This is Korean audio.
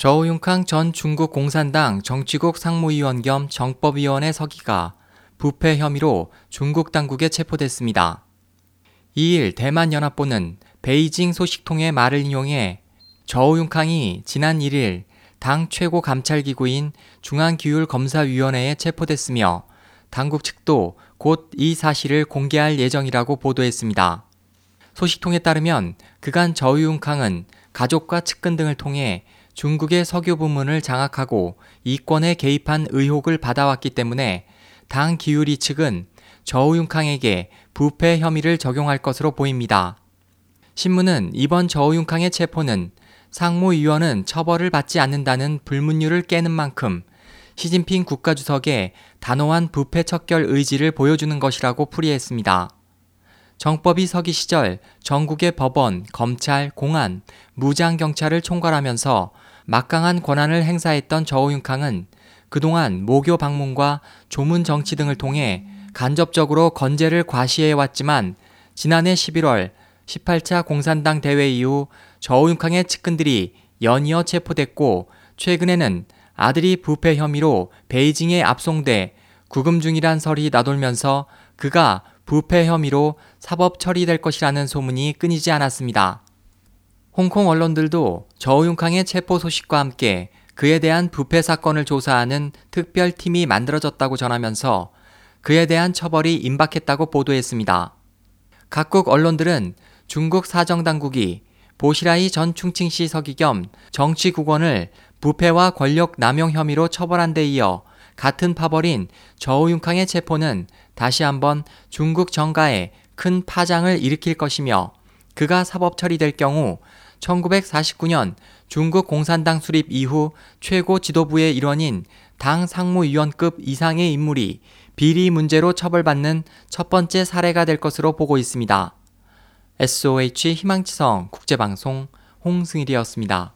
저우융캉 전 중국 공산당 정치국 상무위원 겸 정법위원회 서기가 부패 혐의로 중국 당국에 체포됐습니다. 2일 대만연합보는 베이징 소식통의 말을 인용해 저우융캉이 지난 1일 당 최고 감찰기구인 중앙기율검사위원회에 체포됐으며 당국 측도 곧 이 사실을 공개할 예정이라고 보도했습니다. 소식통에 따르면 그간 저우융캉은 가족과 측근 등을 통해 중국의 석유 부문을 장악하고 이권에 개입한 의혹을 받아왔기 때문에 당 기율이 측은 저우융캉에게 부패 혐의를 적용할 것으로 보입니다. 신문은 이번 저우융캉의 체포는 상무위원은 처벌을 받지 않는다는 불문율을 깨는 만큼 시진핑 국가주석의 단호한 부패 척결 의지를 보여주는 것이라고 풀이했습니다. 정법이 서기 시절 전국의 법원, 검찰, 공안, 무장경찰을 총괄하면서 막강한 권한을 행사했던 저우융캉은 그동안 모교 방문과 조문 정치 등을 통해 간접적으로 건재를 과시해왔지만 지난해 11월 18차 공산당 대회 이후 저우융캉의 측근들이 연이어 체포됐고 최근에는 아들이 부패 혐의로 베이징에 압송돼 구금 중이란 설이 나돌면서 그가 부패 혐의로 사법 처리될 것이라는 소문이 끊이지 않았습니다. 홍콩 언론들도 저우융캉의 체포 소식과 함께 그에 대한 부패 사건을 조사하는 특별팀이 만들어졌다고 전하면서 그에 대한 처벌이 임박했다고 보도했습니다. 각국 언론들은 중국 사정당국이 보시라이 전 충칭시 서기 겸 정치국원을 부패와 권력 남용 혐의로 처벌한 데 이어 같은 파벌인 저우융캉의 체포는 다시 한번 중국 정가에 큰 파장을 일으킬 것이며 그가 사법 처리될 경우 1949년 중국 공산당 수립 이후 최고 지도부의 일원인 당 상무위원급 이상의 인물이 비리 문제로 처벌받는 첫 번째 사례가 될 것으로 보고 있습니다. SOH 희망지성 국제방송 홍승일이었습니다.